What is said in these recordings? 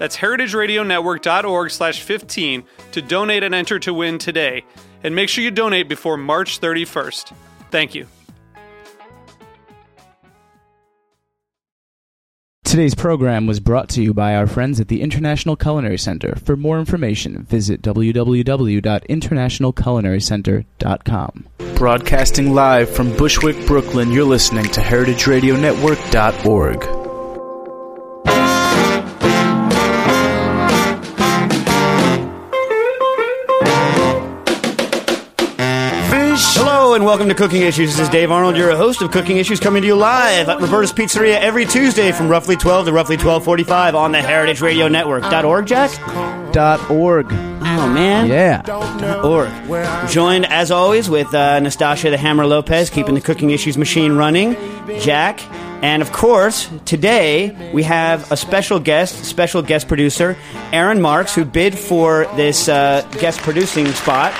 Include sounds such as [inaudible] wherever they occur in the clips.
That's heritageradionetwork.org slash 15 to donate and enter to win today. And make sure you donate before March 31st. Thank you. Today's program was brought to you by our friends at the International Culinary Center. For more information, visit www.internationalculinarycenter.com. Broadcasting live from Bushwick, Brooklyn, you're listening to heritageradionetwork.org. and welcome to Cooking Issues. This is Dave Arnold, your host of Cooking Issues, coming to you live at Roberta's Pizzeria every Tuesday from roughly 12 to roughly 12:45 on the Heritage Radio Network. Dot .org, Jack? Dot org. Oh man, Yeah. Dot .org. Joined as always with uh, Nastassia the Hammer Lopez, keeping the Cooking Issues machine running. Jack. And of course, today we have a special guest, special guest producer, Aaron Marks, who bid for this uh, guest producing spot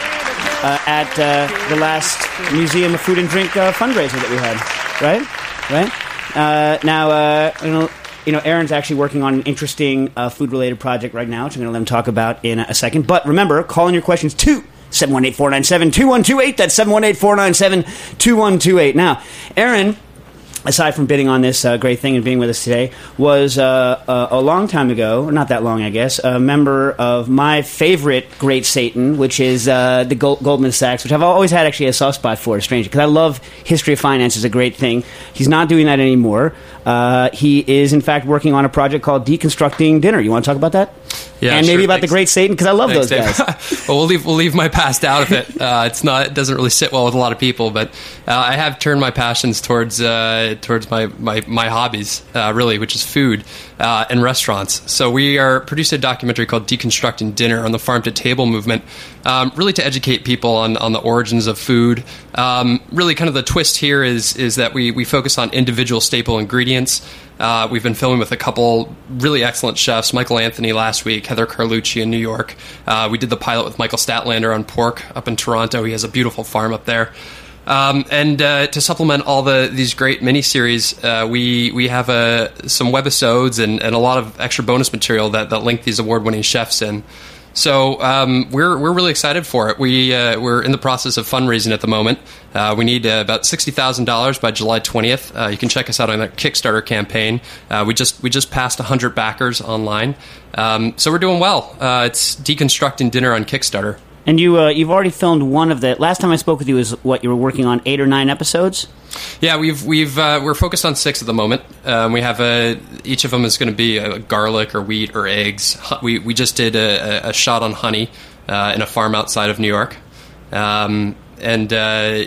uh, at uh, the last Museum of Food and Drink uh, fundraiser that we had. Right? Right? Uh, now, uh, you know, you know, Aaron's actually working on an interesting uh, food-related project right now, which I'm going to let him talk about in a second. But remember, call in your questions to 718-497-2128. That's 718-497-2128. Now, Aaron aside from bidding on this uh, great thing and being with us today, was uh, uh, a long time ago, or not that long, I guess, a member of my favorite Great Satan, which is uh, the Gold- Goldman Sachs, which I've always had actually a soft spot for, strangely, because I love history of finance is a great thing. He's not doing that anymore. Uh, he is, in fact, working on a project called Deconstructing Dinner. You want to talk about that? Yeah, and maybe sure. about the Great Satan, because I love Thanks, those guys. [laughs] well, we'll leave we'll leave my past out of it. Uh, it's not it doesn't really sit well with a lot of people, but uh, I have turned my passions towards uh, towards my my, my hobbies, uh, really, which is food uh, and restaurants. So we are produced a documentary called "Deconstructing Dinner" on the farm to table movement, um, really to educate people on on the origins of food. Um, really, kind of the twist here is is that we we focus on individual staple ingredients. Uh, we've been filming with a couple really excellent chefs, Michael Anthony last week, Heather Carlucci in New York. Uh, we did the pilot with Michael Stadtländer on pork up in Toronto. He has a beautiful farm up there. Um, and uh, to supplement all the these great miniseries, uh, we we have uh, some webisodes and, and a lot of extra bonus material that, that link these award winning chefs in. So um, we're we're really excited for it. We uh, we're in the process of fundraising at the moment. Uh, we need uh, about sixty thousand dollars by July twentieth. Uh, you can check us out on that Kickstarter campaign. Uh, we just we just passed hundred backers online, um, so we're doing well. Uh, it's deconstructing dinner on Kickstarter. And you, uh, you've already filmed one of the. Last time I spoke with you was what you were working on eight or nine episodes. Yeah, we've we've uh, we're focused on six at the moment. Um, we have a each of them is going to be a garlic or wheat or eggs. We we just did a, a- a shot on honey uh, in a farm outside of New York, um, and uh,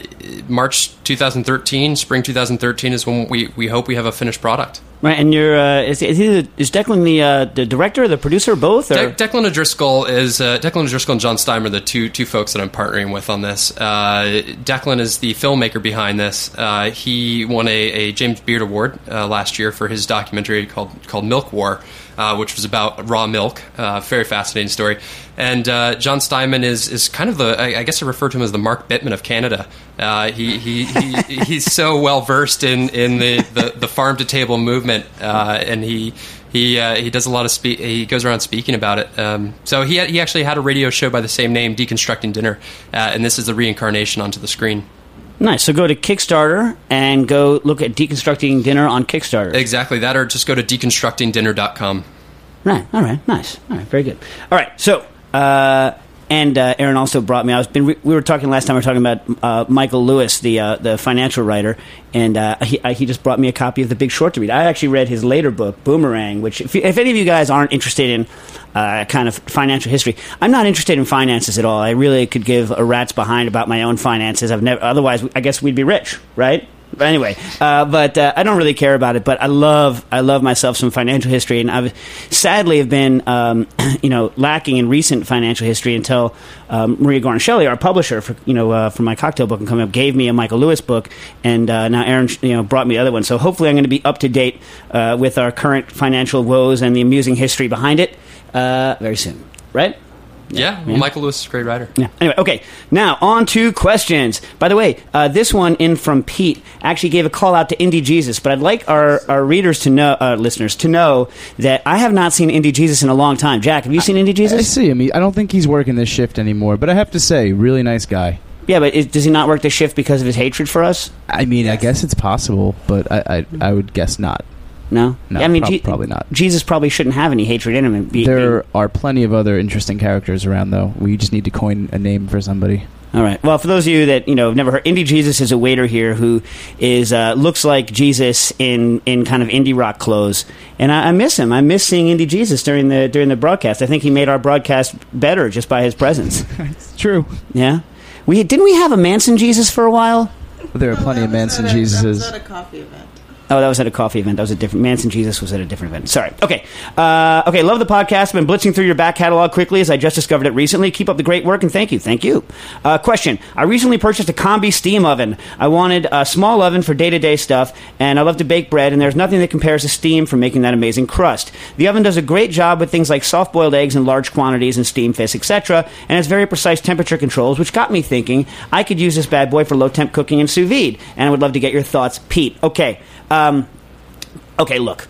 March 2013, spring 2013 is when we, we hope we have a finished product. Right, and you're uh, is, is, he the, is Declan the uh, the director, the producer, both? Or? De- Declan O'Driscoll is uh, Declan O'Driscoll and John Steinman, the two two folks that I'm partnering with on this. Uh, Declan is the filmmaker behind this. Uh, he won a, a James Beard Award uh, last year for his documentary called called Milk War, uh, which was about raw milk. Uh, very fascinating story. And uh, John Steinman is is kind of the I, I guess I refer to him as the Mark Bittman of Canada. Uh, he, he, he he's so well versed in in the, the, the farm to table movement, uh, and he he uh, he does a lot of spe- he goes around speaking about it. Um, so he he actually had a radio show by the same name, Deconstructing Dinner, uh, and this is the reincarnation onto the screen. Nice. So go to Kickstarter and go look at deconstructing dinner on Kickstarter. Exactly that, or just go to deconstructingdinner.com. Right. All right. Nice. All right. Very good. All right. So, uh, and uh, Aaron also brought me. I was been. We were talking last time. We were talking about uh, Michael Lewis, the uh, the financial writer, and uh, he he just brought me a copy of The Big Short to read. I actually read his later book, Boomerang, which if, if any of you guys aren't interested in uh, kind of financial history, I'm not interested in finances at all. I really could give a rat's behind about my own finances. I've never. Otherwise, I guess we'd be rich, right? But anyway, uh, but uh, I don't really care about it. But I love, I love myself some financial history, and I've sadly have been, um, [clears throat] you know, lacking in recent financial history until um, Maria Shelley, our publisher for you know uh, for my cocktail book and coming up, gave me a Michael Lewis book, and uh, now Aaron, you know, brought me the other one. So hopefully, I'm going to be up to date uh, with our current financial woes and the amusing history behind it uh, very soon. Right? Yeah, well, Michael Lewis is a great writer. Yeah. Anyway, okay. Now on to questions. By the way, uh, this one in from Pete actually gave a call out to Indie Jesus, but I'd like our, our readers to know, uh, listeners to know that I have not seen Indie Jesus in a long time. Jack, have you seen Indie Jesus? I see him. He- I don't think he's working this shift anymore, but I have to say, really nice guy. yeah, but is, does he not work the shift because of his hatred for us? I mean, I guess it's possible, but I, I, I would guess not. No. No, I mean, prob- Je- probably not. Jesus probably shouldn't have any hatred in him. Be, There are plenty of other interesting characters around, though. We just need to coin a name for somebody. All right. Well, for those of you that you know have never heard, Indie Jesus is a waiter here who is uh, looks like Jesus in in kind of indie rock clothes, and I, I miss him. I miss seeing Indie Jesus during the during the broadcast. I think he made our broadcast better just by his presence. [laughs] It's true. yeah. We didn't we have a Manson Jesus for a while. There are plenty of Manson That was at a coffee event. Oh, that was at a coffee event. That was a different. Manson Jesus was at a different event. Sorry. Okay. Uh, okay. Love the podcast. Been blitzing through your back catalog quickly as I just discovered it recently. Keep up the great work and thank you. Thank you. Uh, question: I recently purchased a Combi steam oven. I wanted a small oven for day to day stuff, and I love to bake bread. And there's nothing that compares to steam for making that amazing crust. The oven does a great job with things like soft boiled eggs in large quantities and steam fish, etc. And has very precise temperature controls, which got me thinking I could use this bad boy for low temp cooking and sous vide. And I would love to get your thoughts, Pete. Okay. Um, okay, look.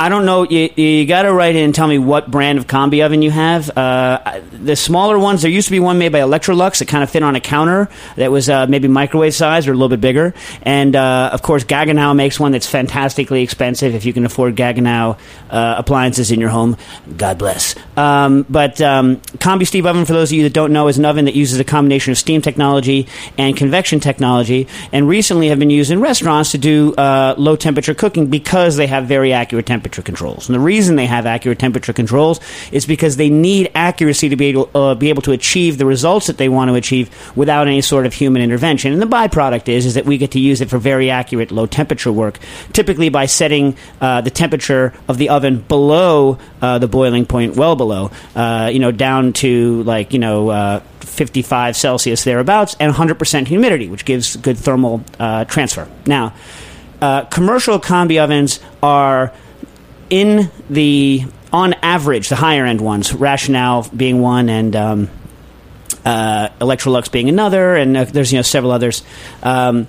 I don't know. You, you got to write in and tell me what brand of combi oven you have. Uh, the smaller ones, there used to be one made by Electrolux that kind of fit on a counter that was uh, maybe microwave size or a little bit bigger. And uh, of course, Gaggenau makes one that's fantastically expensive. If you can afford Gaggenau uh, appliances in your home, God bless. Um, but um, combi steam oven, for those of you that don't know, is an oven that uses a combination of steam technology and convection technology, and recently have been used in restaurants to do uh, low temperature cooking because they have very accurate temperature controls. And the reason they have accurate temperature controls is because they need accuracy to be able uh, be able to achieve the results that they want to achieve without any sort of human intervention. And the byproduct is is that we get to use it for very accurate low temperature work, typically by setting uh, the temperature of the oven below uh, the boiling point, well below, uh, you know, down to like you know. Uh, 55 Celsius thereabouts, and 100% humidity, which gives good thermal uh, transfer. Now, uh, commercial combi ovens are in the on average the higher end ones, Rational being one, and um, uh, Electrolux being another, and uh, there's you know several others. Um,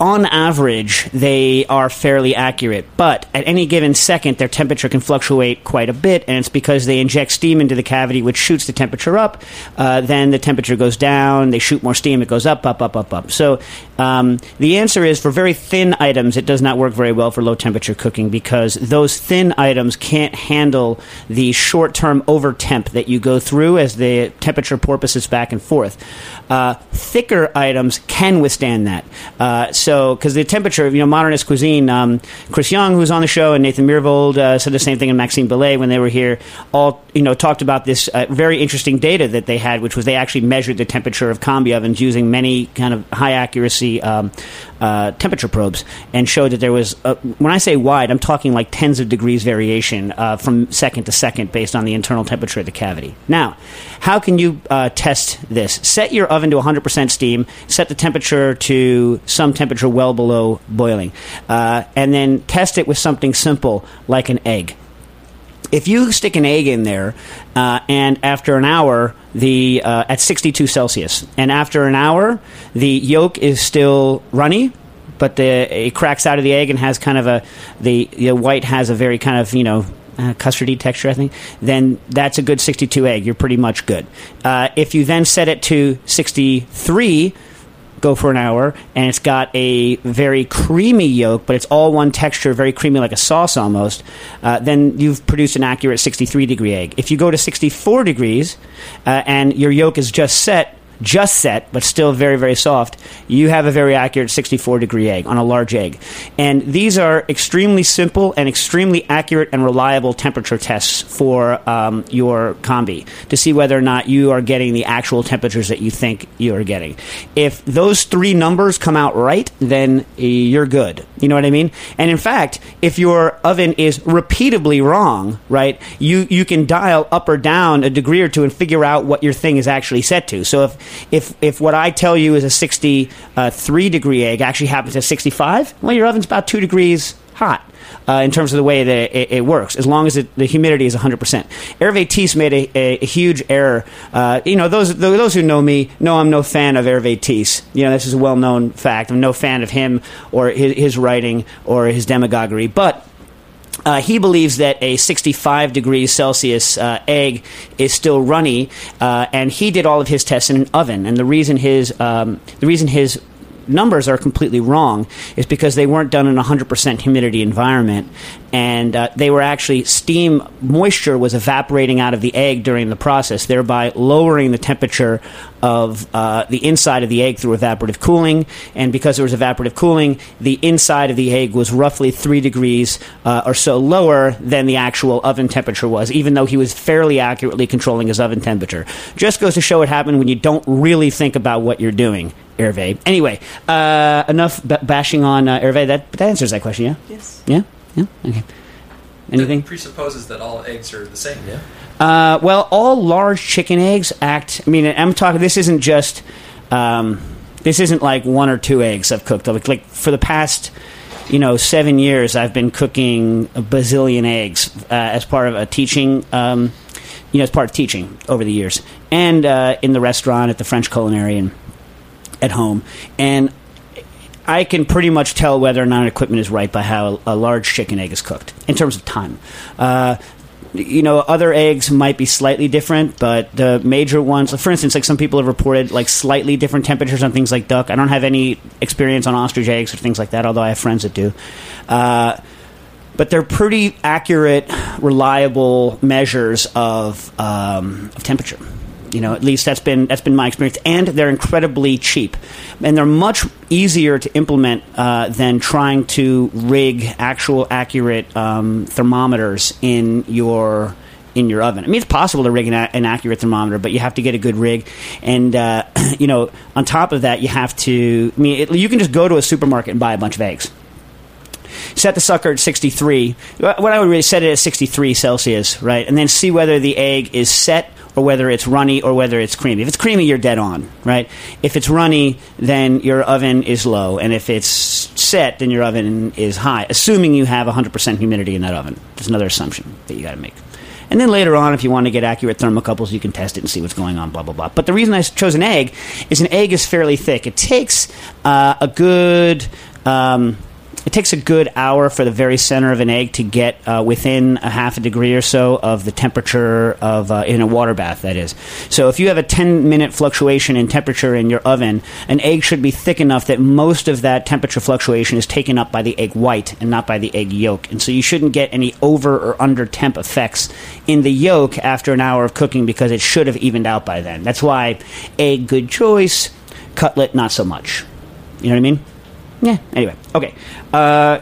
on average, they are fairly accurate, but at any given second, their temperature can fluctuate quite a bit, and it's because they inject steam into the cavity, which shoots the temperature up. Uh, then the temperature goes down. They shoot more steam. It goes up, up, up, up, up. So um, the answer is for very thin items, it does not work very well for low temperature cooking because those thin items can't handle the short term over temp that you go through as the temperature porpoises back and forth. Uh, thicker items can withstand that. Uh, so, because the temperature, you know, modernist cuisine, um, Chris Young, who's on the show, and Nathan Myhrvold uh, said the same thing, and Maxime Bilet when they were here, all you know talked about this uh, very interesting data that they had, which was they actually measured the temperature of combi ovens using many kind of high accuracy um, uh, temperature probes, and showed that there was, uh, when I say wide, I'm talking like tens of degrees variation uh, from second to second based on the internal temperature of the cavity. Now, how can you uh, test this? Set your oven to 100% steam, set the temperature to some temperature well below boiling, uh, and then test it with something simple like an egg. If you stick an egg in there, uh, and after an hour, the uh, at 62 Celsius, and after an hour, the yolk is still runny, but the it cracks out of the egg and has kind of a the the white has a very kind of you know uh, custardy texture, I think, then that's a good 62 egg. You're pretty much good. Uh, if you then set it to 63, go for an hour, and it's got a very creamy yolk, but it's all one texture, very creamy, like a sauce almost, uh, then you've produced an accurate 63 degree egg. If you go to 64 degrees uh, and your yolk is just set, just set, but still very, very soft, you have a very accurate 64 degree egg on a large egg. And these are extremely simple and extremely accurate and reliable temperature tests for um, your combi to see whether or not you are getting the actual temperatures that you think you are getting. If those three numbers come out right, then you're good. You know what I mean? And in fact, if your oven is repeatedly wrong, right, you, you can dial up or down a degree or two and figure out what your thing is actually set to. So if if if what I tell you is a 63 degree egg actually happens at 65, well, your oven's about two degrees hot. Uh, in terms of the way that it, it works, as long as it, the humidity is 100%. Hervé made a, a, a, huge error. Uh, you know, those those who know me know I'm no fan of Hervé. You know, this is a well known fact. I'm no fan of him or his, his writing or his demagoguery. But uh, he believes that a 65 degrees Celsius uh, egg is still runny, uh, and he did all of his tests in an oven. And the reason his um, the reason his numbers are completely wrong is because they weren't done in a 100% humidity environment and uh, they were actually steam moisture was evaporating out of the egg during the process thereby lowering the temperature of uh, the inside of the egg through evaporative cooling and because there was evaporative cooling the inside of the egg was roughly three degrees uh, or so lower than the actual oven temperature was even though he was fairly accurately controlling his oven temperature just goes to show what happened when you don't really think about what you're doing Hervé. Anyway, uh, enough b- bashing on uh, Hervé. That that answers that question. Yeah. Yes. Yeah. Yeah. Okay. Anything? That presupposes that all eggs are the same. Yeah. Uh, well, all large chicken eggs act. I mean, I'm talking. This isn't just. Um, this isn't like one or two eggs I've cooked. Like, like for the past, you know, seven years, I've been cooking a bazillion eggs uh, as part of a teaching. Um, you know, as part of teaching over the years, and uh, in the restaurant at the French Culinary and at home, and I can pretty much tell whether or not equipment is right by how a, a large chicken egg is cooked in terms of time. Uh, you know, other eggs might be slightly different, but the major ones, for instance, like some people have reported like slightly different temperatures on things like duck. I don't have any experience on ostrich eggs or things like that, although I have friends that do. Uh, but they're pretty accurate, reliable measures of, um, of temperature. You know, at least that's been that's been my experience, and they're incredibly cheap, and they're much easier to implement uh, than trying to rig actual accurate um, thermometers in your in your oven. I mean, it's possible to rig an, an, accurate thermometer, but you have to get a good rig, and uh, [clears throat] you know, on top of that, you have to. I mean, it, you can just go to a supermarket and buy a bunch of eggs set the sucker at 63. What I would really set it at 63 Celsius, right? And then see whether the egg is set or whether it's runny or whether it's creamy. If it's creamy, you're dead on, right? If it's runny, then your oven is low. And if it's set, then your oven is high, assuming you have 100% humidity in that oven. There's another assumption that you got to make. And then later on, if you want to get accurate thermocouples, you can test it and see what's going on, blah, blah, blah. But the reason I chose an egg is an egg is fairly thick. It takes uh, a good. Um, it takes a good hour for the very center of an egg to get uh, within a half a degree or so of the temperature of uh, in a water bath. That is. So if you have a 10 minute fluctuation in temperature in your oven, an egg should be thick enough that most of that temperature fluctuation is taken up by the egg white and not by the egg yolk. And so you shouldn't get any over or under temp effects in the yolk after an hour of cooking because it should have evened out by then. That's why egg good choice, cutlet not so much. You know what I mean? Yeah. Anyway, okay. Uh,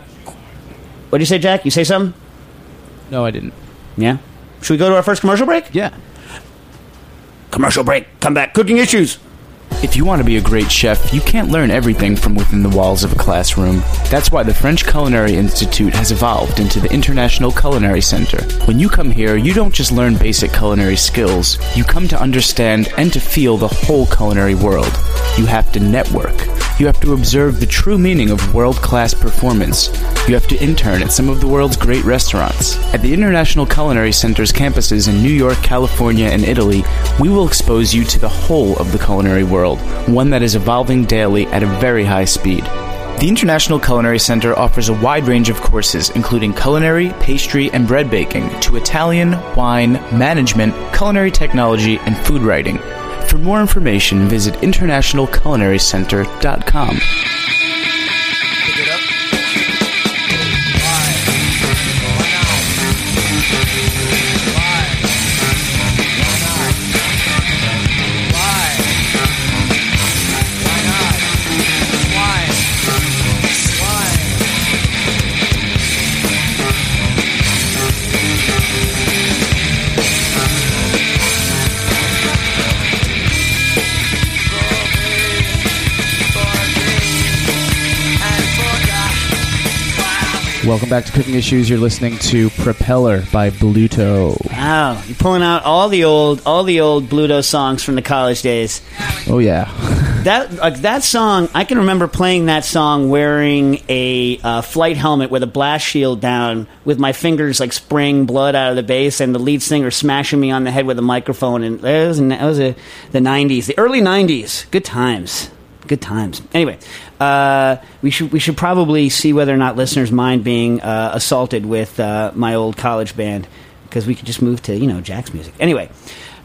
what did you say, Jack? You say something? No, I didn't. Yeah. Should we go to our first commercial break? Yeah. Commercial break. Come back. Cooking issues. If you want to be a great chef, you can't learn everything from within the walls of a classroom. That's why the French Culinary Institute has evolved into the International Culinary Center. When you come here, you don't just learn basic culinary skills, you come to understand and to feel the whole culinary world. You have to network. You have to observe the true meaning of world class performance. You have to intern at some of the world's great restaurants. At the International Culinary Center's campuses in New York, California, and Italy, we will expose you to the whole of the culinary world, one that is evolving daily at a very high speed. The International Culinary Center offers a wide range of courses, including culinary, pastry, and bread baking, to Italian, wine, management, culinary technology, and food writing. For more information, visit internationalculinarycenter.com. Welcome back to Cooking Issues. You're listening to Propeller by Bluto. Wow, you're pulling out all the old, all the old Bluto songs from the college days. Oh yeah. [laughs] That like that song, I can remember playing that song wearing a uh, flight helmet with a blast shield down, with my fingers like spraying blood out of the bass, and the lead singer smashing me on the head with a microphone. And that was, that was a, the '90s, the early '90s. Good times. Good times. Anyway, uh, we should we should probably see whether or not listeners mind being uh, assaulted with uh, my old college band because we could just move to you know Jack's music. Anyway,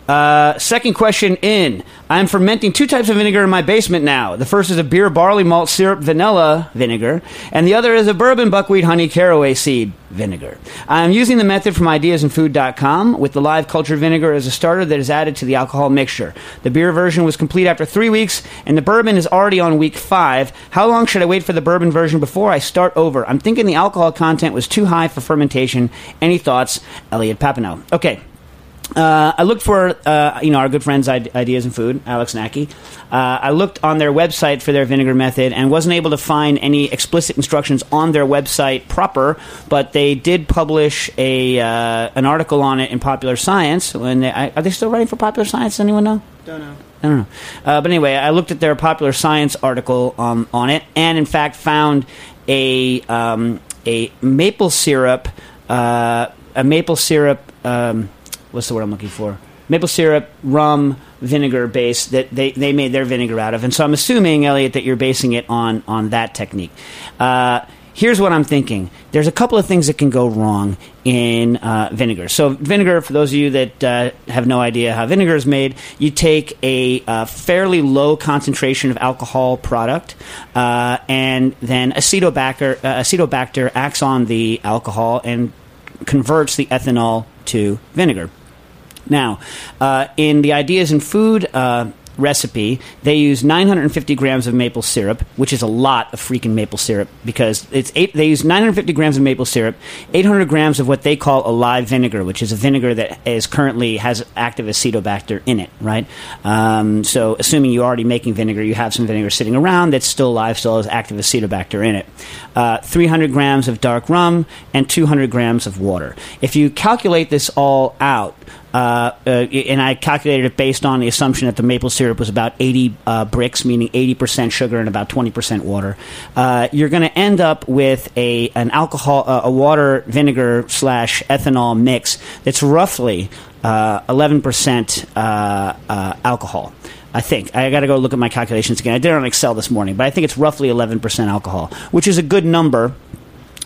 uh, second question in. I'm fermenting two types of vinegar in my basement now. The first is a beer barley malt syrup vanilla vinegar, and the other is a bourbon buckwheat honey caraway seed vinegar. I'm using the method from ideasinfood.com with the live culture vinegar as a starter that is added to the alcohol mixture. The beer version was complete after three weeks, and the bourbon is already on week five. How long should I wait for the bourbon version before I start over? I'm thinking the alcohol content was too high for fermentation. Any thoughts? Elliot Papineau. Okay, uh, I looked for uh, you know our good friends Ideas in Food, Alex Naki. Uh, I looked on their website for their vinegar method and wasn't able to find any explicit instructions on their website proper, but they did publish a uh, an article on it in Popular Science. When they, are they still writing for Popular Science? Anyone know? Don't know. I don't know. Uh, but anyway, I looked at their Popular Science article um, on it, and in fact found a um, a maple syrup uh, a maple syrup. Um, what's the word I'm looking for? Maple syrup, rum, vinegar base that they, they made their vinegar out of. And so I'm assuming, Elliot, that you're basing it on, on that technique. Uh, here's what I'm thinking. There's a couple of things that can go wrong in uh, vinegar. So, vinegar, for those of you that uh, have no idea how vinegar is made, you take a uh, fairly low concentration of alcohol product, uh, and then acetobacter, uh, acetobacter acts on the alcohol and converts the ethanol to vinegar. Now, uh, in the Ideas in Food uh, recipe, they use 950 grams of maple syrup, which is a lot of freaking maple syrup because it's eight. They use 950 grams of maple syrup, 800 grams of what they call a live vinegar, which is a vinegar that is currently has active acetobacter in it. Right. Um, so, assuming you're already making vinegar, you have some vinegar sitting around that's still live, still has active acetobacter in it. Uh, 300 grams of dark rum and 200 grams of water. If you calculate this all out, uh, uh, and I calculated it based on the assumption that the maple syrup was about 80 uh, Brix, meaning 80% sugar and about 20% water. Uh, you're going to end up with a an alcohol, uh, a water vinegar slash ethanol mix that's roughly 11% alcohol. I think I got to go look at my calculations again. I did it on Excel this morning, but I think it's roughly 11% alcohol, which is a good number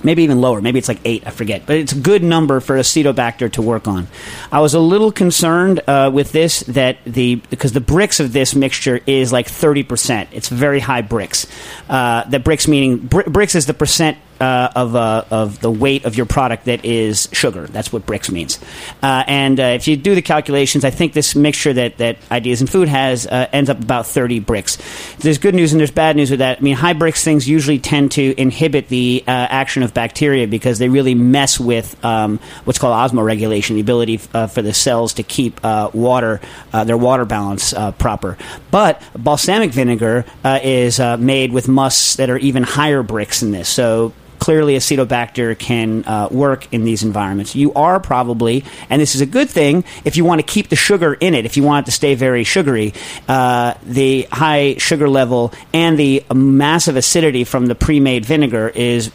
maybe even lower. Maybe it's like eight. I forget, but it's a good number for acetobacter to work on. I was a little concerned uh, with this that the because the Brix of this mixture is like thirty percent. It's very high Brix. Uh, the Brix meaning br- Brix is the percent uh, of, uh, of the weight of your product that is sugar. That's what Brix means. Uh, and uh, if you do the calculations, I think this mixture that, that Ideas in Food has uh, ends up about 30 Brix. There's good news and there's bad news with that. I mean, high Brix things usually tend to inhibit the uh, action of bacteria because they really mess with um, what's called osmoregulation, the ability for the cells to keep water, their water balance proper. But balsamic vinegar is made with musts that are even higher Brix than this. So clearly acetobacter can uh, work in these environments. You are probably, and this is a good thing, if you want to keep the sugar in it, if you want it to stay very sugary, uh, the high sugar level and the massive acidity from the pre-made vinegar is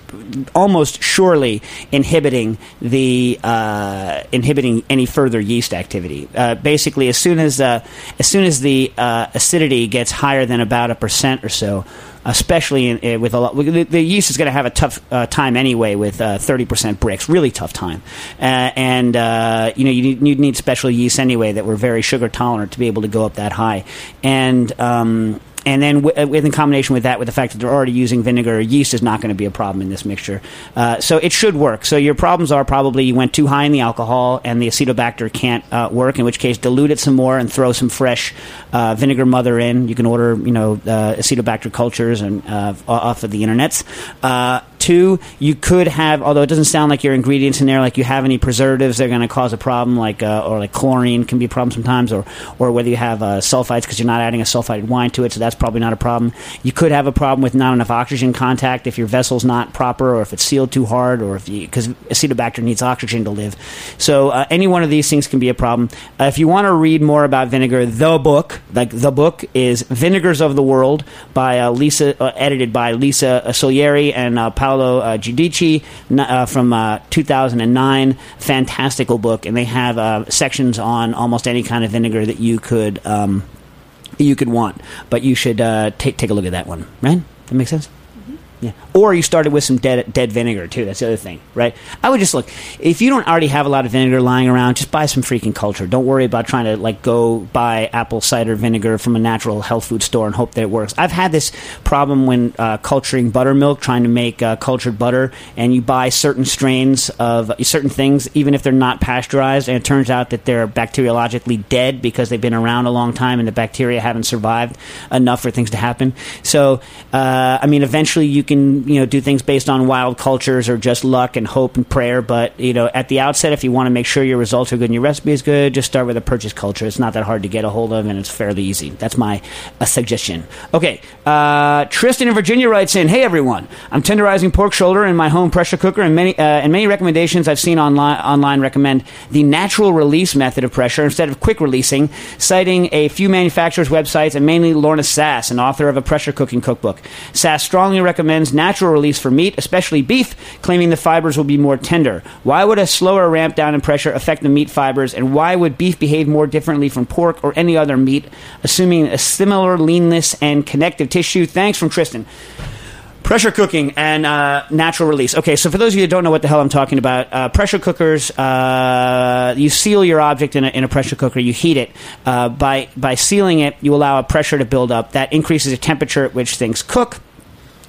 almost surely inhibiting the uh, inhibiting any further yeast activity. Uh, basically, as soon as uh, as soon as the uh, acidity gets higher than about a percent or so, especially in, uh, with a lot. The, the yeast is going to have a tough uh, time anyway with uh, thirty percent Brix, really tough time, uh, and uh, you know you need, you need special yeast anyway that were very sugar tolerant to be able to go up that high, and. Um, and then w- uh, in combination with that, with the fact that they're already using vinegar, yeast is not going to be a problem in this mixture. Uh, so it should work. So your problems are probably you went too high in the alcohol and the acetobacter can't uh, work. In which case, dilute it some more and throw some fresh uh, vinegar mother in. You can order you know uh, acetobacter cultures and uh, off of the internets. Uh, two, you could have, although it doesn't sound like your ingredients in there, like you have any preservatives that are going to cause a problem, like uh, or like chlorine can be a problem sometimes, or or whether you have sulfites because you're not adding a sulfited wine to it, so that's probably not a problem. You could have a problem with not enough oxygen contact if your vessel's not proper, or if it's sealed too hard, or if because acetobacter needs oxygen to live. So any one of these things can be a problem. Uh, if you want to read more about vinegar, the book, like the book, is Vinegars of the World by uh, Lisa, uh, edited by Lisa Solieri and Paolo uh, Giudici uh, from uh, 2009. Fantastical book, and they have uh, sections on almost any kind of vinegar that you could um, you could want. But you should uh, take take a look at that one. Right? That makes sense. Yeah. Or you started with some dead dead vinegar too. That's the other thing, right? I would just look if you don't already have a lot of vinegar lying around, just buy some freaking culture. Don't worry about trying to like go buy apple cider vinegar from a natural health food store and hope that it works. I've had this problem when uh, culturing buttermilk, trying to make uh, cultured butter, and you buy certain strains of certain things, even if they're not pasteurized, and it turns out that they're bacteriologically dead because they've been around a long time and the bacteria haven't survived enough for things to happen. So, uh, I mean, eventually you can you know do things based on wild cultures or just luck and hope and prayer. But you know, at the outset, if you want to make sure your results are good and your recipe is good, just start with a purchase culture. It's not that hard to get a hold of, and it's fairly easy. That's my suggestion. Okay, uh, Tristan in Virginia writes in, "Hey everyone, I'm tenderizing pork shoulder in my home pressure cooker, and many uh, and many recommendations I've seen online online recommend the natural release method of pressure instead of quick releasing, citing a few manufacturers' websites and mainly Lorna Sass, an author of a pressure cooking cookbook. Sass strongly recommends natural natural release for meat, especially beef, claiming the fibers will be more tender. Why would a slower ramp down in pressure affect the meat fibers, and why would beef behave more differently from pork or any other meat, assuming a similar leanness and connective tissue? Thanks from Tristan. Pressure cooking and uh, natural release. Okay, so for those of you that don't know what the hell I'm talking about, uh, pressure cookers, uh, you seal your object in a, in a pressure cooker, you heat it. Uh, by, by sealing it, you allow a pressure to build up. That increases the temperature at which things cook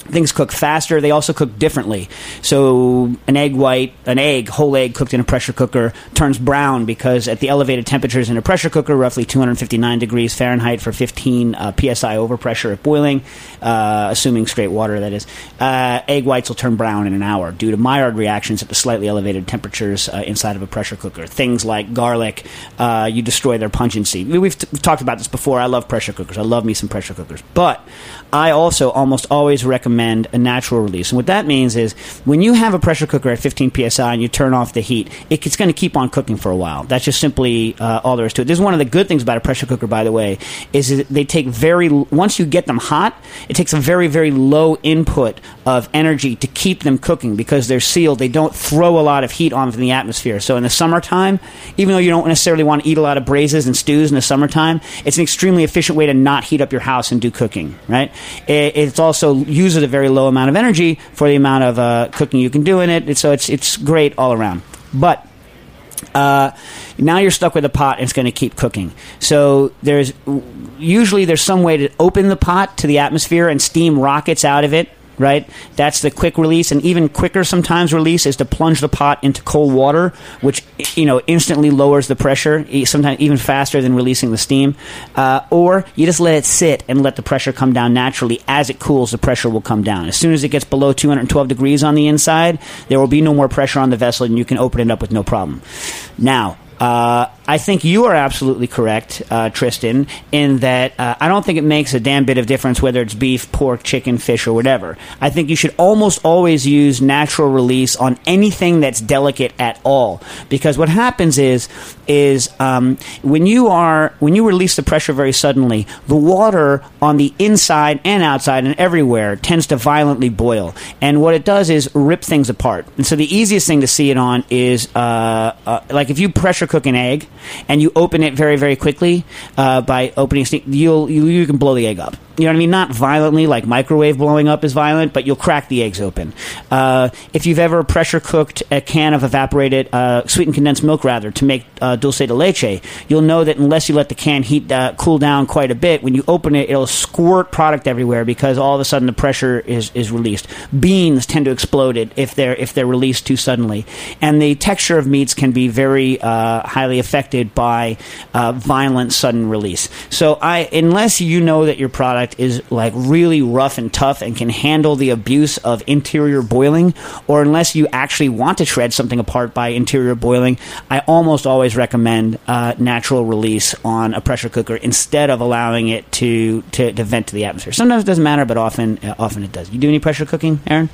things cook faster. They also cook differently. So an egg white, an egg, whole egg cooked in a pressure cooker turns brown because at the elevated temperatures in a pressure cooker, roughly 259 degrees Fahrenheit for 15 uh, psi overpressure at boiling, uh, assuming straight water that is, uh, egg whites will turn brown in an hour due to Maillard reactions at the slightly elevated temperatures uh, inside of a pressure cooker. Things like garlic, uh, you destroy their pungency. We've, t- we've talked about this before. I love pressure cookers. I love me some pressure cookers, but I also almost always recommend a natural release. And what that means is when you have a pressure cooker at 15 psi and you turn off the heat, it's going to keep on cooking for a while. That's just simply uh, all there is to it. This is one of the good things about a pressure cooker, by the way, is that they take very once you get them hot, it takes a very very low input of energy to keep them cooking because they're sealed. They don't throw a lot of heat on from the atmosphere. So in the summertime, even though you don't necessarily want to eat a lot of braises and stews in the summertime, it's an extremely efficient way to not heat up your house and do cooking. Right? It, also uses a very low amount of energy for the amount of uh, cooking you can do in it. So it's it's great all around. But uh, now you're stuck with a pot and it's going to keep cooking. So there's usually there's some way to open the pot to the atmosphere and steam rockets out of it right? That's the quick release, and even quicker sometimes release is to plunge the pot into cold water, which you know instantly lowers the pressure, sometimes even faster than releasing the steam. Uh, or you just let it sit and let the pressure come down naturally. As it cools, the pressure will come down. As soon as it gets below 212 degrees on the inside, there will be no more pressure on the vessel, and you can open it up with no problem. Now, uh, I think you are absolutely correct, uh, Tristan, in that uh, I don't think it makes a damn bit of difference whether it's beef, pork, chicken, fish, or whatever. I think you should almost always use natural release on anything that's delicate at all, because what happens is is um, when you are when you release the pressure very suddenly, the water on the inside and outside and everywhere tends to violently boil, and what it does is rip things apart. And so the easiest thing to see it on is uh, uh, like if you pressure cook an egg and you open it very very quickly uh, by opening, you'll you, you can blow the egg up. You know what I mean? Not violently, like microwave blowing up is violent, but you'll crack the eggs open. Uh, if you've ever pressure cooked a can of evaporated, uh, sweetened condensed milk, rather, to make uh, dulce de leche, you'll know that unless you let the can heat uh, cool down quite a bit, when you open it, it'll squirt product everywhere because all of a sudden the pressure is, is released. Beans tend to explode it if they're if they're released too suddenly, and the texture of meats can be very uh, highly affected by uh, violent sudden release. So, I unless you know that your product is like really rough and tough and can handle the abuse of interior boiling, or unless you actually want to shred something apart by interior boiling, I almost always recommend uh, natural release on a pressure cooker instead of allowing it to, to, to vent to the atmosphere. Sometimes it doesn't matter, but often uh, often it does. You do any pressure cooking, Aaron?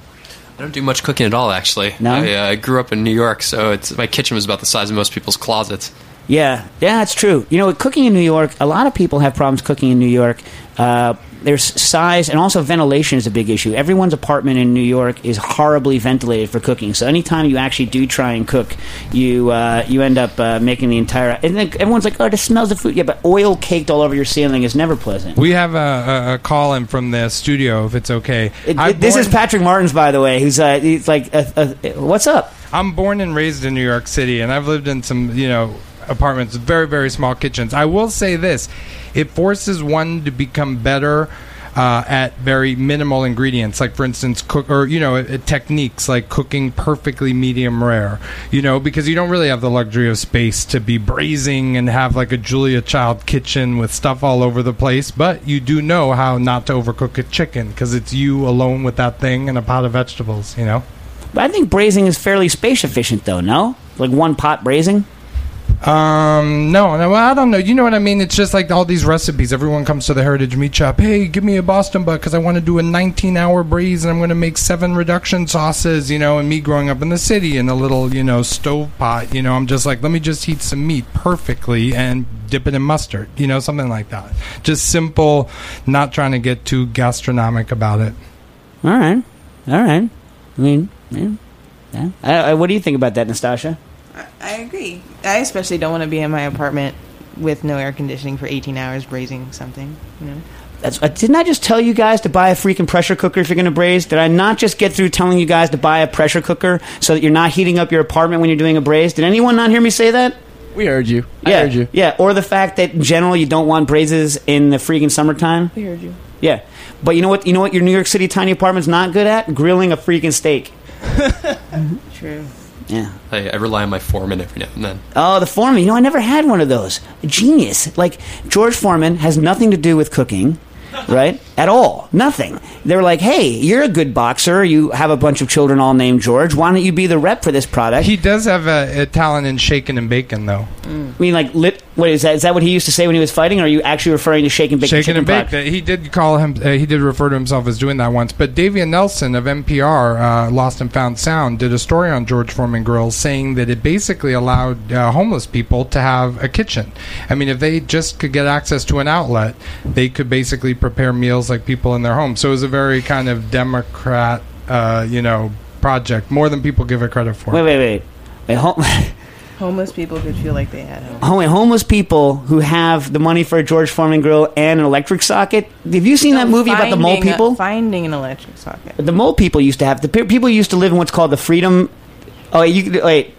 I don't do much cooking at all, actually. No? I uh, grew up in New York, so it's, my kitchen was about the size of most people's closets. Yeah, yeah, that's true. You know, cooking in New York, a lot of people have problems cooking in New York. Uh, there's size and also ventilation is a big issue. Everyone's apartment in New York is horribly ventilated for cooking. So anytime you actually do try and cook, you uh, you end up uh, making the entire. And then everyone's like, "Oh, it smells of food." Yeah, but oil caked all over your ceiling is never pleasant. We have a, a, a call in from the studio, if it's okay. It, it, this born- is Patrick Martins, by the way. Who's uh, he's like, uh, "What's up?" I'm born and raised in New York City, and I've lived in some, you know apartments, very very small kitchens. I will say this: it forces one to become better. Uh, at very minimal ingredients, like for instance, cook or you know, uh, techniques like cooking perfectly medium rare. You know, because you don't really have the luxury of space to be braising and have like a Julia Child kitchen with stuff all over the place. But you do know how not to overcook a chicken because it's you alone with that thing and a pot of vegetables. You know. But I think braising is fairly space efficient, though. No, like one pot braising. Um, no, no, I don't know. You know what I mean? It's just like all these recipes. Everyone comes to the Heritage Meat Shop. Hey, give me a Boston butt because I want to do a 19-hour braise and I'm going to make seven reduction sauces. You know, and me growing up in the city in a little, you know, stove pot. You know, I'm just like, let me just heat some meat perfectly and dip it in mustard. You know, something like that. Just simple, not trying to get too gastronomic about it. All right, all right. I mean, yeah. yeah. I, I, what do you think about that, Nastasha? I agree. I especially don't want to be in my apartment with no air conditioning for 18 hours braising something. You know. That's, uh, didn't I just tell you guys to buy a freaking pressure cooker if you're going to braise? Did I not just get through telling you guys to buy a pressure cooker so that you're not heating up your apartment when you're doing a braise? Did anyone not hear me say that? We heard you. Yeah, I heard you. Yeah, or the fact that in general you don't want braises in the freaking summertime. We heard you. Yeah, but you know what? You know what? Your New York City tiny apartment's not good at grilling a freaking steak. [laughs] True. Yeah. I, I, rely on my foreman every now and then. Oh, the foreman. You know, I never had one of those. Genius. Like, George Foreman has nothing to do with cooking right? At all. Nothing. They're like, hey, you're a good boxer. You have a bunch of children all named George. Why don't you be the rep for this product? He does have a, a talent in shaking and bacon, though. Mm. I mean, like, lit. What is that? Is that what he used to say when he was fighting? Or are you actually referring to shaking bacon? Shaking and bacon. He did call him. Uh, he did refer to himself as doing that once. But Davia Nelson of NPR, uh, Lost and Found Sound, did a story on George Foreman Grills saying that it basically allowed uh, homeless people to have a kitchen. I mean, if they just could get access to an outlet, they could basically prepare meals like people in their home. So it was a very kind of Democrat, uh, you know, project more than people give it credit for. Wait, wait, wait. wait home- [laughs] homeless people could feel like they had home. Oh, wait, homeless people who have the money for a George Foreman grill and an electric socket. Have you seen no, that movie about the mole people? A, finding an electric socket. The mole people used to have the people used to live in what's called the freedom. Oh, you wait.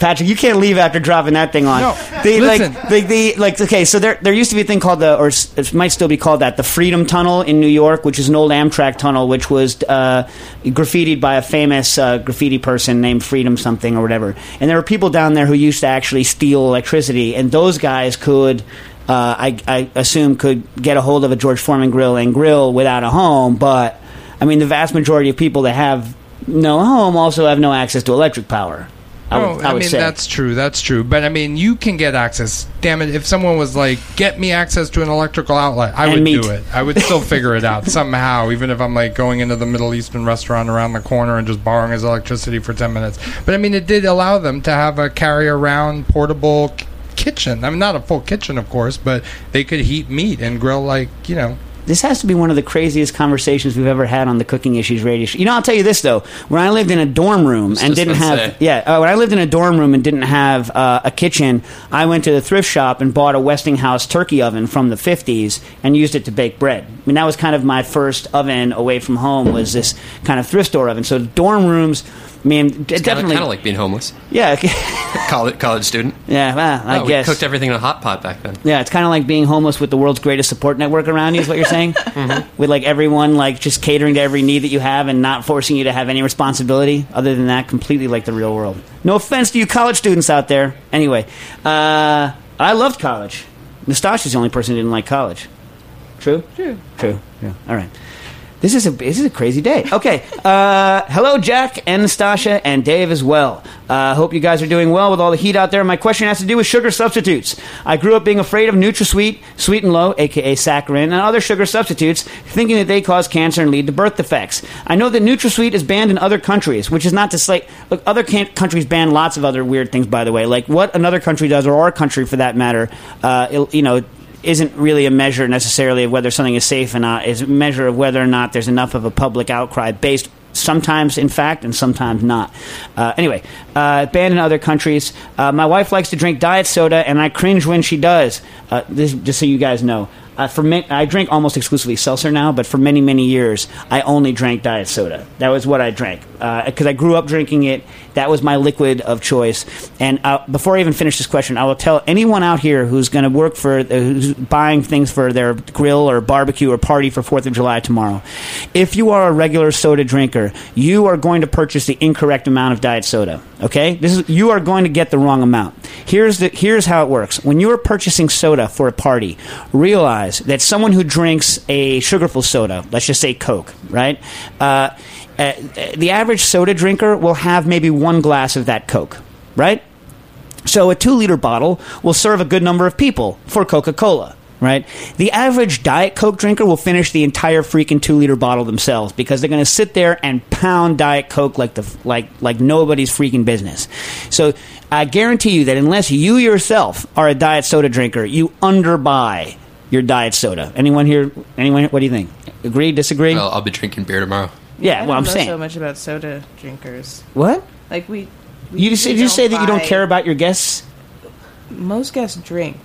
Patrick, you can't leave after dropping that thing on. No, they, listen. Like, they, they, like, okay, so there, there used to be a thing called the, or it might still be called that, the Freedom Tunnel in New York, which is an old Amtrak tunnel, which was uh, graffitied by a famous uh, graffiti person named Freedom something or whatever. And there were people down there who used to actually steal electricity, and those guys could. Uh, I, I assume could get a hold of a George Foreman grill and grill without a home, but I mean the vast majority of people that have no home also have no access to electric power. I, would, oh, I, I mean say. that's true. That's true. But I mean, you can get access. Damn it! If someone was like, "Get me access to an electrical outlet," I And would do it. I would still figure it out [laughs] somehow, even if I'm like going into the Middle Eastern restaurant around the corner and just borrowing his electricity for ten minutes. But I mean, it did allow them to have a carry around portable kitchen. I mean, not a full kitchen, of course, but they could heat meat and grill like you know this has to be one of the craziest conversations we've ever had on the Cooking Issues radio show. You know, I'll tell you this though. When I lived in a dorm room and didn't have, say. yeah, uh, when I lived in a dorm room and didn't have uh, a kitchen, I went to the thrift shop and bought a Westinghouse turkey oven from the 50s and used it to bake bread. I mean, that was kind of my first oven away from home was this kind of thrift store oven. So dorm rooms, I mean, It's definitely, kind of like being homeless. yeah, [laughs] College, college student. yeah. Well, I Oh, we cooked everything in a hot pot back then. Yeah, it's kind of like being homeless with the world's greatest support network around you. Is what you're saying? [laughs] With like everyone like just catering to every need that you have and not forcing you to have any responsibility other than that. Completely like the real world. No offense to you college students out there. Anyway, uh, I loved college. Nastasha's the only person who didn't like college. True. True. True. Yeah. All right. This is a this is a crazy day. Okay. Uh, hello, Jack and Nastassia and Dave as well. Uh, hope you guys are doing well with all the heat out there. My question has to do with sugar substitutes. I grew up being afraid of NutraSweet, Sweet and Low, aka saccharin, and other sugar substitutes, thinking that they cause cancer and lead to birth defects. I know that NutraSweet is banned in other countries, which is not to say look. Other can- countries ban lots of other weird things, by the way. Like what another country does, or our country for that matter. Uh, you know isn't really a measure necessarily of whether something is safe or not. It's a measure of whether or not there's enough of a public outcry based sometimes in fact and sometimes not. Uh, anyway, uh, banned in other countries. Uh, my wife likes to drink diet soda, and I cringe when she does. Uh, this, just so you guys know. Uh, for I drink almost exclusively seltzer now, but for many, many years, I only drank diet soda. That was what I drank because I grew up drinking it. That was my liquid of choice. And uh, before I even finish this question, I will tell anyone out here who's going to work for, uh, who's buying things for their grill or barbecue or party for Fourth of July tomorrow. If you are a regular soda drinker, you are going to purchase the incorrect amount of diet soda. Okay, this is you are going to get the wrong amount. Here's the here's how it works. When you are purchasing soda for a party, realize that someone who drinks a sugarful soda, let's just say Coke, right? Uh, uh, the average soda drinker will have maybe one glass of that Coke, right? So a two liter bottle will serve a good number of people for Coca Cola, right? The average Diet Coke drinker will finish the entire freaking two liter bottle themselves because they're going to sit there and pound Diet Coke like the like like nobody's freaking business. So I guarantee you that unless you yourself are a diet soda drinker, you underbuy your diet soda. Anyone here? Anyone? What do you think? Agree? Disagree? Well, I'll be drinking beer tomorrow. Yeah. I Well, don't I'm know saying so much about soda drinkers. what. Like we, we You just, we did you say that you don't buy- care about your guests? Most guests drink.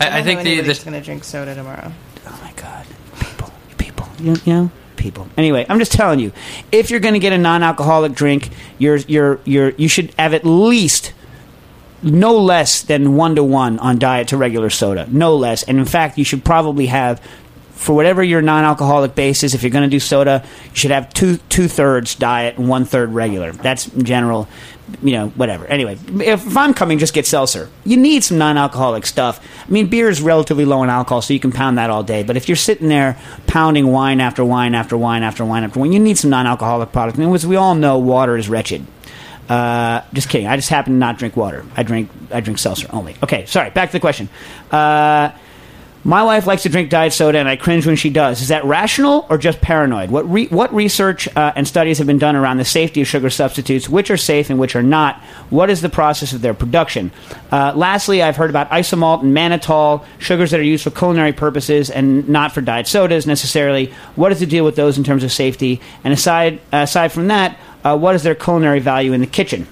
I, I think the, anybody's the going to drink soda tomorrow. Oh my god, people, people, you, you know, people. Anyway, I'm just telling you, if you're going to get a non-alcoholic drink, you're you're you're you should have at least no less than one to one on diet to regular soda, no less. And in fact, you should probably have. For whatever your non-alcoholic base is, if you're going to do soda, you should have two two thirds diet and one third regular. That's in general, you know, whatever. Anyway, if, if I'm coming, just get seltzer. You need some non-alcoholic stuff. I mean, beer is relatively low in alcohol, so you can pound that all day. But if you're sitting there pounding wine after wine after wine after wine after wine, you need some non-alcoholic products. And as we all know, water is wretched. Uh, just kidding. I just happen to not drink water. I drink I drink seltzer only. Okay, sorry. Back to the question. Uh, my wife likes to drink diet soda, and I cringe when she does. Is that rational or just paranoid? What re- what research uh, and studies have been done around the safety of sugar substitutes? Which are safe and which are not? What is the process of their production? Uh, lastly, I've heard about isomalt and mannitol, sugars that are used for culinary purposes and not for diet sodas necessarily. What is the deal with those in terms of safety? And aside aside from that, uh, what is their culinary value in the kitchen?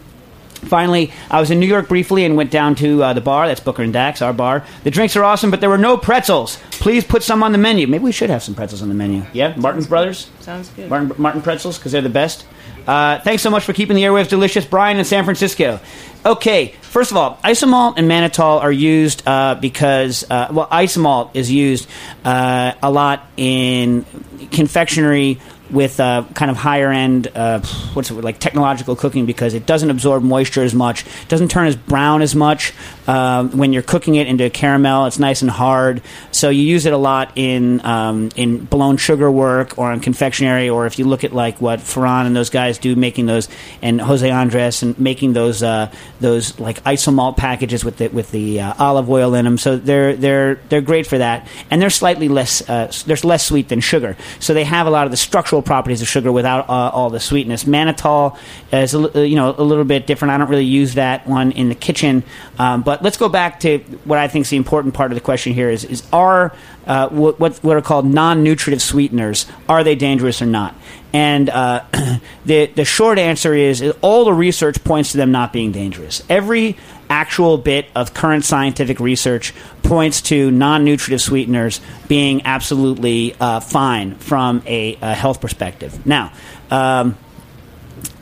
Finally, I was in New York briefly and went down to uh, the bar. That's Booker and Dax, our bar. The drinks are awesome, but there were no pretzels. Please put some on the menu. Maybe we should have some pretzels on the menu. Yeah, Martin's Brothers, Sounds good. Martin, Martin pretzels, because they're the best. Uh, thanks so much for keeping the airwaves delicious, Brian in San Francisco. Okay, first of all, isomalt and mannitol are used uh, because uh, well, isomalt is used uh, a lot in confectionery with uh, kind of higher end, uh, what's it like technological cooking because it doesn't absorb moisture as much, doesn't turn as brown as much um, when you're cooking it into caramel. It's nice and hard, so you use it a lot in um, in blown sugar work or in confectionery, or if you look at like what Ferran and those guys do, making those and Jose Andres and making those uh, those like isomalt packages with the with the uh, olive oil in them. So they're they're they're great for that, and they're slightly less uh, they're less sweet than sugar. So they have a lot of the structural properties of sugar without uh, all the sweetness. Mannitol is a, uh, you know a little bit different. I don't really use that one in the kitchen. Um, but let's go back to what I think is the important part of the question here: is is are uh, what what what are called non-nutritive sweeteners are they dangerous or not? And uh, [clears throat] the the short answer is, is all the research points to them not being dangerous. Every actual bit of current scientific research points to non-nutritive sweeteners being absolutely uh, fine from a, a health perspective. Now. Um,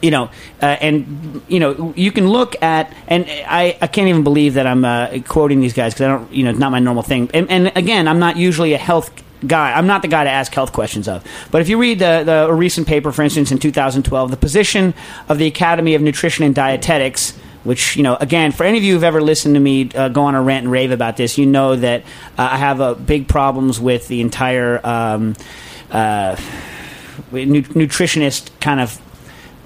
you know, uh, and you know, you can look at, and I, I can't even believe that I'm uh, quoting these guys because I don't, you know, it's not my normal thing. And, and again, I'm not usually a health guy. I'm not the guy to ask health questions of. But if you read the, the a recent paper, for instance, in 2012, the position of the Academy of Nutrition and Dietetics. Which you know, again, for any of you who've ever listened to me uh, go on a rant and rave about this, you know that uh, I have uh, big problems with the entire um, uh, nu- nutritionist kind of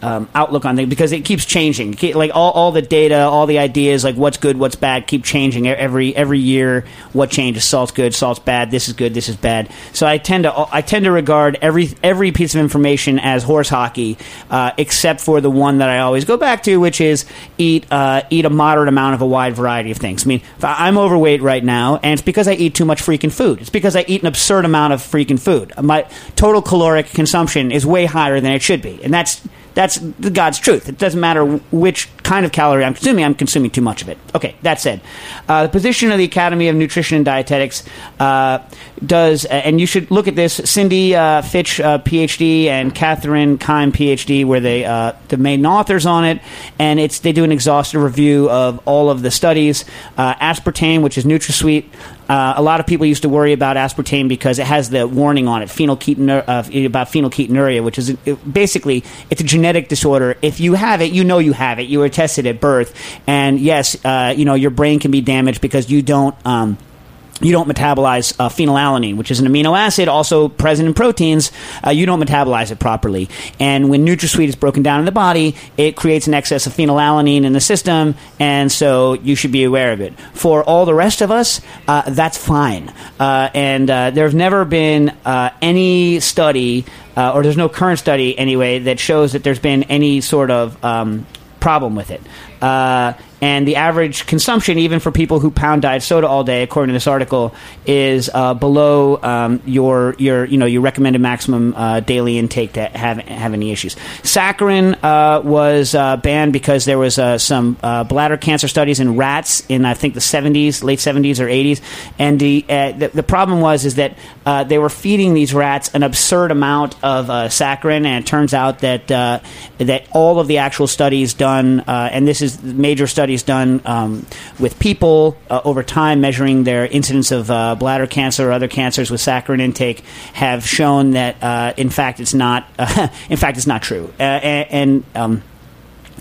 um, outlook on things because it keeps changing. Like all, all the data, all the ideas, like what's good, what's bad, keep changing every every year. What changes? Salt's good, salt's bad. This is good, this is bad. So I tend to I tend to regard every every piece of information as horse hockey, uh, except for the one that I always go back to, which is eat uh, eat a moderate amount of a wide variety of things. I mean, I'm overweight right now, and it's because I eat too much freaking food. It's because I eat an absurd amount of freaking food. My total caloric consumption is way higher than it should be, and that's that's the God's truth. It doesn't matter which kind of calorie I'm consuming. I'm consuming too much of it. Okay, that said, uh, the position of the Academy of Nutrition and Dietetics uh, does, and you should look at this. Cindy uh, Fitch, uh, PhD, and Kathryn Keim, PhD, were they uh, the main authors on it, and it's they do an exhaustive review of all of the studies. Uh, aspartame, which is NutraSweet. Uh, a lot of people used to worry about aspartame because it has the warning on it, uh, about phenylketonuria, which is it, basically it's a genetic disorder. If you have it, you know you have it. You were tested at birth, and yes, uh, you know your brain can be damaged because you don't. Um, you don't metabolize uh, phenylalanine, which is an amino acid also present in proteins. Uh, you don't metabolize it properly. And when NutraSweet is broken down in the body, it creates an excess of phenylalanine in the system, and so you should be aware of it. For all the rest of us, uh, that's fine. Uh, and uh, there's never been uh, any study, or there's no current study anyway, that shows that there's been any sort of um, problem with it. And the average consumption, even for people who pound diet soda all day, according to this article, is uh, below um, your your you know your recommended maximum uh, daily intake to have have any issues. Saccharin uh, was uh, banned because there was uh, some uh, bladder cancer studies in rats in I think the 70s, late 70s or 80s, and the the, the problem was is that they were feeding these rats an absurd amount of saccharin, and it turns out that that all of the actual studies done, and this is major studies done um, with people uh, over time, measuring their incidence of uh, bladder cancer or other cancers with saccharin intake, have shown that uh, in fact it's not [laughs] in fact it's not true, uh, and. um,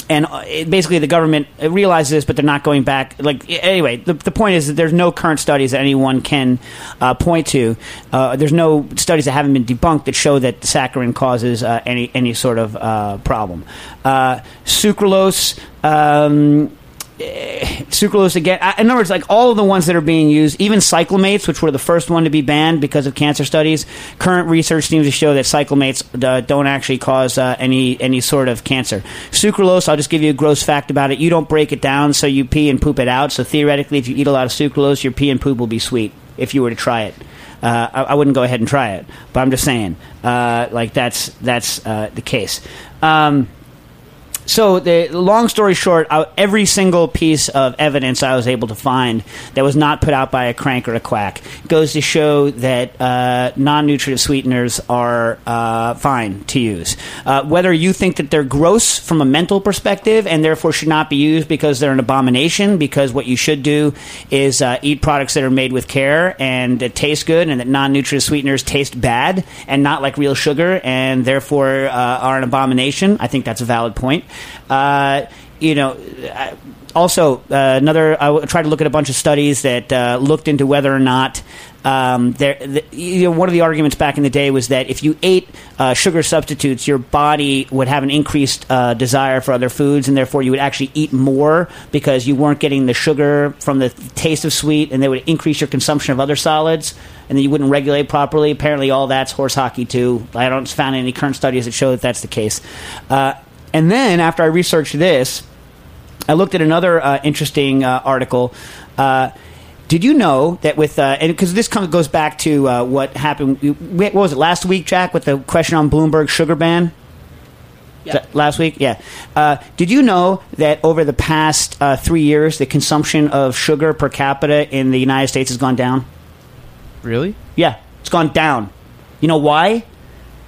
and uh, basically the government realizes this, but they're not going back. Like anyway, the, the point is that there's no current studies that anyone can uh, point to. Uh, there's no studies that haven't been debunked that show that saccharin causes uh, any any sort of uh, problem. Uh, sucralose. Um, sucralose again. In other words, like all of the ones that are being used, even cyclamates, which were the first one to be banned because of cancer studies, current research seems to show that cyclamates uh, don't actually cause uh, any any sort of cancer. Sucralose, I'll just give you a gross fact about it. You don't break it down, so you pee and poop it out. So theoretically, if you eat a lot of sucralose, your pee and poop will be sweet. If you were to try it. Uh, I, I wouldn't go ahead and try it, but I'm just saying, uh, like that's that's uh, the case. Um, so the long story short, uh, every single piece of evidence I was able to find that was not put out by a crank or a quack goes to show that uh, non-nutritive sweeteners are uh, fine to use. Uh, whether you think that they're gross from a mental perspective and therefore should not be used because they're an abomination, because what you should do is uh, eat products that are made with care and that taste good, and that non-nutritive sweeteners taste bad and not like real sugar, and therefore uh, are an abomination. I think that's a valid point. Uh, you know, I, also, uh, another. I tried to look at a bunch of studies that uh, looked into whether or not um, there. The, you know, one of the arguments back in the day was that if you ate uh, sugar substitutes, your body would have an increased uh, desire for other foods, and therefore you would actually eat more because you weren't getting the sugar from the taste of sweet, and they would increase your consumption of other solids, and then you wouldn't regulate properly. Apparently, all that's horse hockey too. I don't found any current studies that show that that's the case. Uh, and then after I researched this. I looked at another uh, interesting uh, article. Uh, did you know that with uh, and because this comes, goes back to uh, what happened? What was it last week, Jack, with the question on Bloomberg sugar ban? Yeah. Last week, yeah. Uh, did you know that over the past three years, the consumption of sugar per capita in the United States has gone down? Really? Yeah, it's gone down. You know why?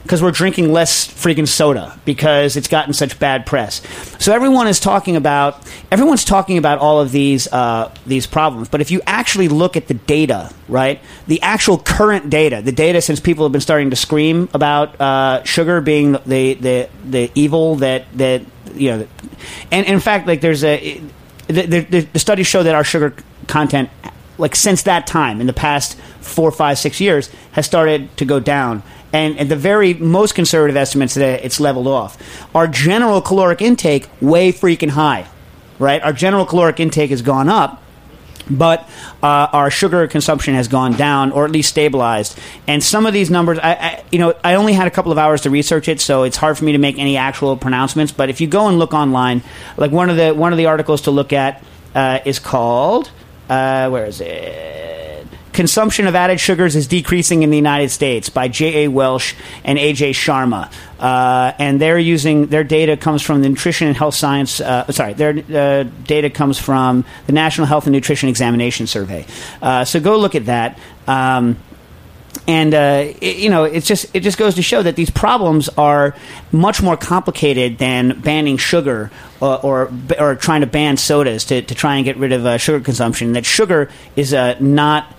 Because we're drinking less freaking soda because it's gotten such bad press. So everyone is talking about everyone's talking about all of these uh, these problems. But if you actually look at the data, right, the actual current data, the data since people have been starting to scream about uh, sugar being the, the the evil that that you know, and, and in fact, like there's a the, the, the studies show that our sugar content like since that time in the past four, five, six years has started to go down. And at the very most conservative estimates that it's leveled off. Our general caloric intake way freaking high, right? Our general caloric intake has gone up, but uh, our sugar consumption has gone down or at least stabilized. And some of these numbers, I, I, you know, I only had a couple of hours to research it, so it's hard for me to make any actual pronouncements. But if you go and look online, like one of the one of the articles to look at uh, is called uh, where is it? Consumption of added sugars is decreasing in the United States by J.A. Welsh and A.J. Sharma. Uh, and they're using their data comes from the Nutrition and Health Science. Uh, sorry, their uh, data comes from the National Health and Nutrition Examination Survey. Uh, so go look at that. Um, and uh, it, you know it's just it just goes to show that these problems are much more complicated than banning sugar or or, or trying to ban sodas to, to try and get rid of uh, sugar consumption. That sugar is uh, not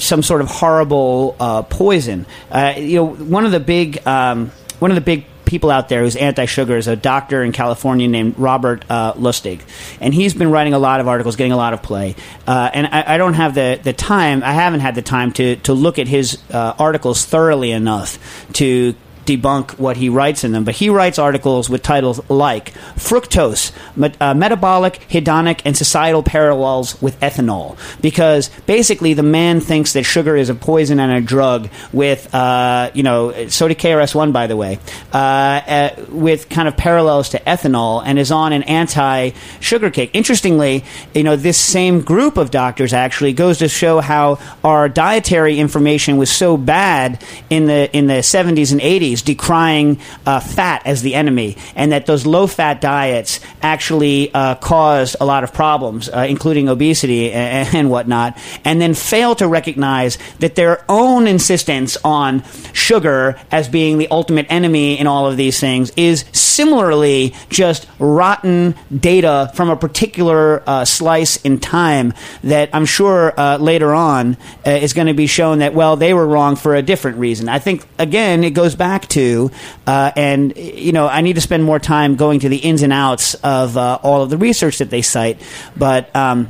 some sort of horrible uh, poison. Uh, you know, one of the big um, one of the big people out there who's anti-sugar is a doctor in California named Robert uh, Lustig, and he's been writing a lot of articles, getting a lot of play. Uh, and I, I, don't have the, the time. I haven't had the time to to look at his uh, articles thoroughly enough to debunk what he writes in them, but he writes articles with titles like Fructose, met, uh, Metabolic, Hedonic, and Societal Parallels with Ethanol. Because basically, the man thinks that sugar is a poison and a drug with, uh, you know, soda KRS1, by the way, uh, uh, with kind of parallels to ethanol and is on an anti sugar kick. Interestingly, you know, this same group of doctors actually goes to show how our dietary information was so bad in the, in the 70s and 80s decrying uh, fat as the enemy, and that those low fat diets actually uh, caused a lot of problems, uh, including obesity and, and, whatnot, and then fail to recognize that their own insistence on sugar as being the ultimate enemy in all of these things is similarly just rotten data from a particular uh, slice in time that I'm sure uh, later on uh, is going to be shown that, well, they were wrong for a different reason. I think, again, it goes back to, uh, and you know, I need to spend more time going to the ins and outs of uh, all of the research that they cite, but. Um,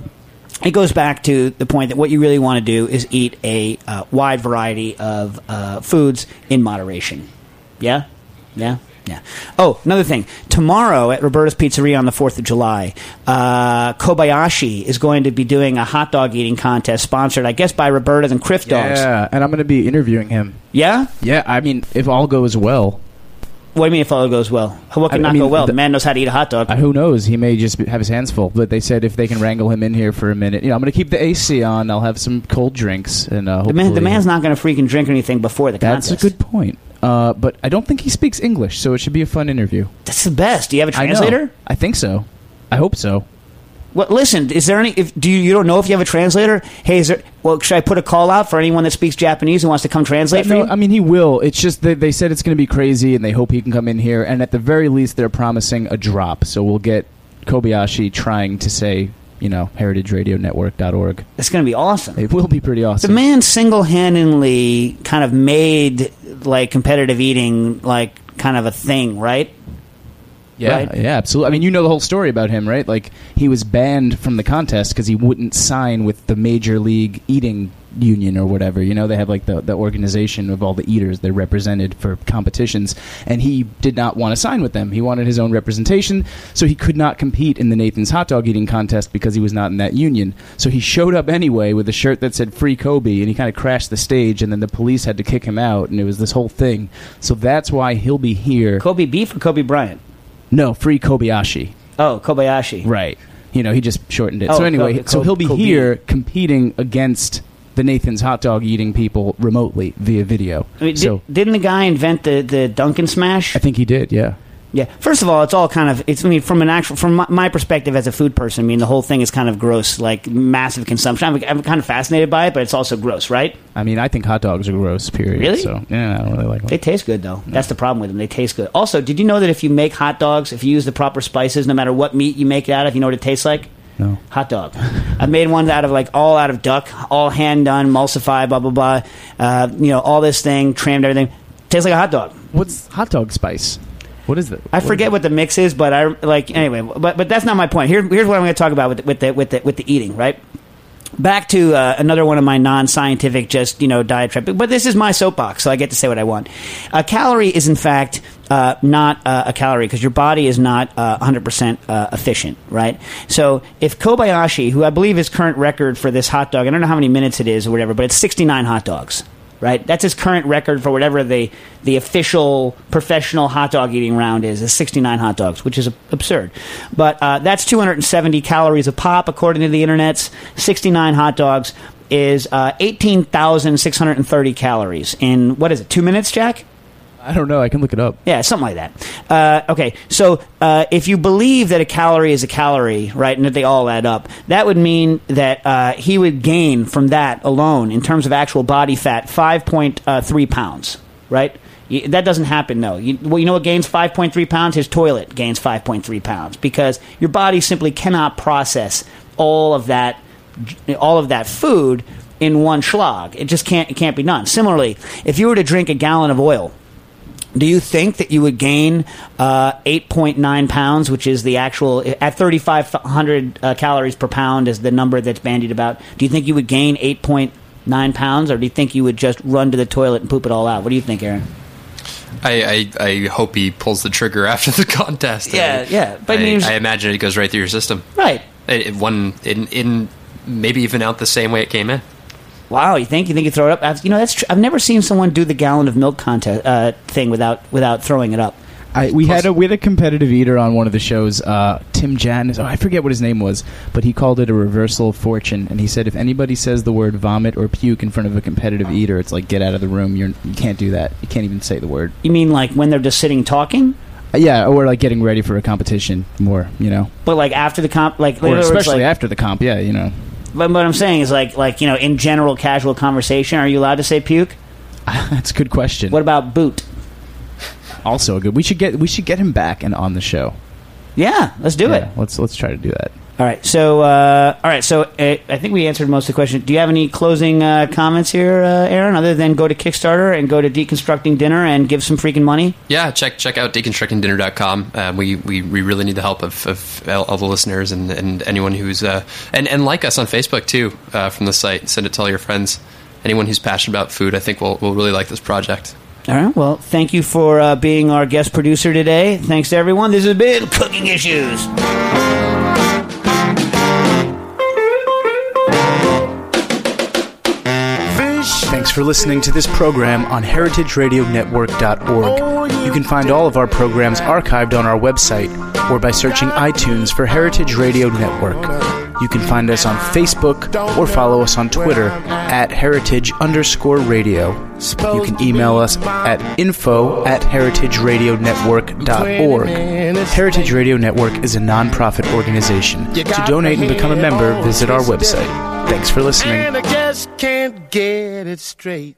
it goes back to the point that what you really want to do is eat a uh, wide variety of uh, foods in moderation. Yeah? Yeah? Yeah. Oh, another thing. Tomorrow at Roberta's Pizzeria on the 4th of July, uh, Kobayashi is going to be doing a hot dog eating contest sponsored, I guess, by Roberta's and Crif Dogs. Yeah, and I'm going to be interviewing him. Yeah? Yeah, I mean, if all goes well. What do you mean if all goes well? What can I not mean, go well? the- The man knows how to eat a hot dog. Uh, who knows? He may just have his hands full. But they said if they can wrangle him in here for a minute, you know, I'm going to keep the AC on. I'll have some cold drinks, and uh, the man, the man's not going to freaking drink anything before the That's contest. That's a good point. Uh, but I don't think he speaks English, so it should be a fun interview. That's the best. Do you have a I know. translator? I think so. I hope so. What? Listen, is there any? If do you, you don't know if you have a translator? Hey, is there? Well, should I put a call out for anyone that speaks Japanese who wants to come translate for No, you? I mean he will. It's just that they said it's going to be crazy, and they hope he can come in here. And at the very least, they're promising a drop. So we'll get Kobayashi trying to say, you know, heritageradionetwork.org. It's going to be awesome. It will be pretty awesome. The man single-handedly kind of made like competitive eating like kind of a thing, right? Yeah, right? yeah, absolutely. I mean, you know the whole story about him, right? Like he was banned from the contest because he wouldn't sign with the major league eating union or whatever. You know, they have like the the organization of all the eaters they're represented for competitions, and he did not want to sign with them. He wanted his own representation, so he could not compete in the Nathan's hot dog eating contest because he was not in that union. So he showed up anyway with a shirt that said "Free Kobe," and he kind of crashed the stage, and then the police had to kick him out, and it was this whole thing. So that's why he'll be here. Kobe beef or Kobe Bryant? No, free Kobayashi. Oh, Kobayashi. Right. You know, he just shortened it. Oh, so anyway, Kobe- so he'll be Kobe. here competing against the Nathan's hot dog eating people remotely via video. I mean, so did, didn't the guy invent the the Dunkin' Smash? I think he did. Yeah. Yeah. First of all, it's all kind of. It's. I mean, from an actual, from my, my perspective as a food person, I mean, the whole thing is kind of gross, like massive consumption. I'm, I'm kind of fascinated by it, but it's also gross, right? I mean, I think hot dogs are gross. Period. Really? So yeah, I don't really like them. They taste good though. That's the problem with them. They taste good. Also, did you know that if you make hot dogs, if you use the proper spices, no matter what meat you make it out of, you know what it tastes like? No. Hot dog. [laughs] I've made one out of like all out of duck, all hand done, emulsified, blah blah blah. Uh, you know, all this thing, trimmed everything. Tastes like a hot dog. What's hot dog spice? What is it? I forget what the mix is, but I like anyway. But but that's not my point. Here, here's what I'm going to talk about with the, with the with the with the eating. Right. Back to uh, another one of my non-scientific, just you know, diet diatribe. But this is my soapbox, so I get to say what I want. A calorie is, in fact, uh, not uh, a calorie because your body is not uh, 100% uh, efficient, right? So if Kobayashi, who I believe his current record for this hot dog, I don't know how many minutes it is or whatever, but it's 69 hot dogs right? That's his current record for whatever the the official professional hot dog eating round is. Is 69 hot dogs, which is absurd. But uh, that's 270 calories a pop, according to the internet's 69 hot dogs is uh, 18,630 calories in what is it? Two minutes, Jack? I don't know. I can look it up. Yeah, something like that. Uh, okay, so uh, if you believe that a calorie is a calorie, right, and that they all add up, that would mean that uh, he would gain from that alone, in terms of actual body fat, 5.3 pounds, right? That doesn't happen, no. You, well, you know what gains 5.3 pounds? His toilet gains 5.3 pounds because your body simply cannot process all of that, all of that food in one schlag. It just can't. It can't be done. Similarly, if you were to drink a gallon of oil, do you think that you would gain uh, 8.9 pounds, which is the actual at 3,500 uh, calories per pound is the number that's bandied about? Do you think you would gain 8.9 pounds, or do you think you would just run to the toilet and poop it all out? What do you think, Aaron? I, I, I hope he pulls the trigger after the [laughs] contest. Yeah, I, yeah, but I I, mean, I imagine it goes right through your system. Right. It, it one in, in maybe even out the same way it came in. Wow, you think you think you throw it up? I've- You know, that's tr- I've never seen someone do the gallon of milk contest uh, thing without without throwing it up. I, we had a we had a competitive eater on one of the shows. Uh, Tim Janus. Oh, I forget what his name was, but he called it a reversal of fortune. And he said if anybody says the word vomit or puke in front of a competitive eater, it's like get out of the room. You're you can't do that. You can't even say the word. You mean like when they're just sitting talking, Uh, yeah, or like getting ready for a competition more. You know, but like after the comp, like in or other words, especially like- after the comp. Yeah, you know. But what I'm saying is like like you know in general casual conversation, are you allowed to say puke? [laughs] That's a good question. What about boot? also a good. We should get we should get him back and on the show. Yeah, let's do it. Let's let's try to do that. All right. So uh, all right. So uh, I think we answered most of the questions. Do you have any closing uh, comments here, uh, Aaron? Other than go to Kickstarter and go to deconstructing dinner and give some freaking money. Yeah, check check out deconstructingdinner.com. Um, we, we we really need the help of, of all, the listeners and, and anyone who's uh, and and like us on Facebook too uh, from the site. Send it to all your friends. Anyone who's passionate about food, I think will will really like this project. All right. Well, thank you for uh, being our guest producer today. Thanks to everyone. This has been Cooking Issues. Thanks for listening to this program on heritageradionetwork.org. You can find all of our programs archived on our website or by searching iTunes for Heritage Radio Network. You can find us on Facebook or follow us on Twitter at heritage underscore radio. You can email us at info at heritageradionetwork.org. Heritage Radio Network is a nonprofit organization. To donate and become a member, visit our website. Thanks for listening. And I just can't get it straight.